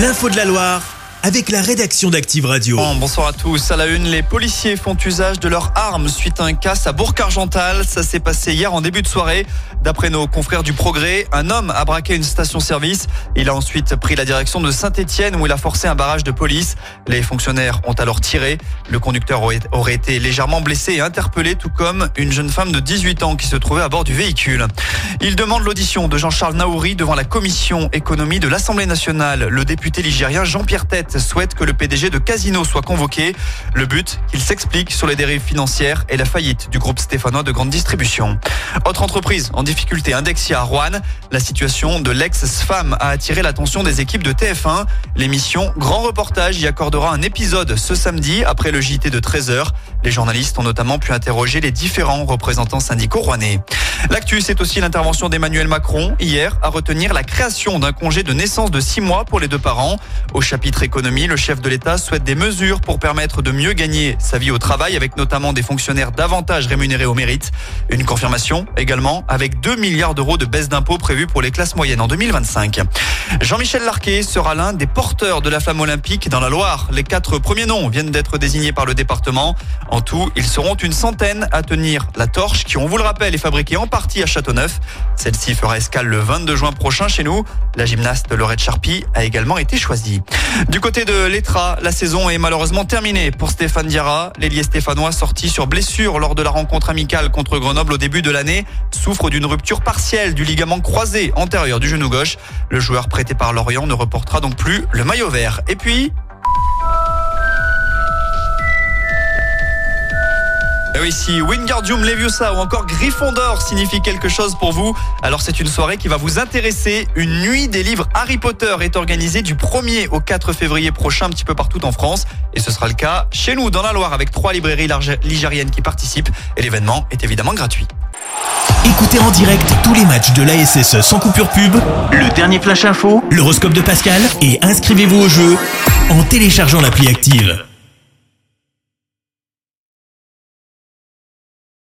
L'info de la Loire avec la rédaction d'Active Radio. Bon, bonsoir à tous. À la une, les policiers font usage de leurs armes suite à un casse à Bourg-Argental. Ça s'est passé hier en début de soirée. D'après nos confrères du Progrès, un homme a braqué une station-service. Il a ensuite pris la direction de Saint-Étienne où il a forcé un barrage de police. Les fonctionnaires ont alors tiré. Le conducteur aurait été légèrement blessé et interpellé, tout comme une jeune femme de 18 ans qui se trouvait à bord du véhicule. Il demande l'audition de Jean-Charles Naouri devant la commission économie de l'Assemblée nationale. Le député ligérien Jean-Pierre Tête souhaite que le PDG de Casino soit convoqué. Le but, qu'il s'explique sur les dérives financières et la faillite du groupe stéphanois de grande distribution. Autre entreprise en difficulté, Indexia à Rouen. La situation de l'ex-SFAM a attiré l'attention des équipes de TF1. L'émission Grand Reportage y accordera un épisode ce samedi après le JT de 13h. Les journalistes ont notamment pu interroger les différents représentants syndicaux rouennais. L'actu, c'est aussi l'intervention d'Emmanuel Macron hier à retenir la création d'un congé de naissance de 6 mois pour les deux parents. Au chapitre économie, le chef de l'État souhaite des mesures pour permettre de mieux gagner sa vie au travail avec notamment des fonctionnaires davantage rémunérés au mérite. Une confirmation également avec 2 milliards d'euros de baisse d'impôts prévus pour les classes moyennes en 2025. Jean-Michel Larquet sera l'un des porteurs de la flamme olympique dans la Loire. Les quatre premiers noms viennent d'être désignés par le département. En tout, ils seront une centaine à tenir la torche qui, on vous le rappelle, est fabriquée en partie à Châteauneuf. Celle-ci fera escale le 22 juin prochain chez nous. La gymnaste Laurette Charpie a également été choisie. Du côté de l'Etra, la saison est malheureusement terminée pour Stéphane Diarra. L'ailier stéphanois sorti sur blessure lors de la rencontre amicale contre Grenoble au début de l'année souffre d'une rupture partielle du ligament croisé antérieur du genou gauche. Le joueur prêté par Lorient ne reportera donc plus le maillot vert. Et puis, oui, si Wingardium Leviosa ou encore Gryffondor signifie quelque chose pour vous, alors c'est une soirée qui va vous intéresser. Une nuit des livres Harry Potter est organisée du 1er au 4 février prochain un petit peu partout en France. Et ce sera le cas chez nous dans la Loire avec trois librairies ligériennes qui participent. Et l'événement est évidemment gratuit. Écoutez en direct tous les matchs de l'ASSE sans coupure pub, le dernier flash info, l'horoscope de Pascal et inscrivez-vous au jeu en téléchargeant l'appli active.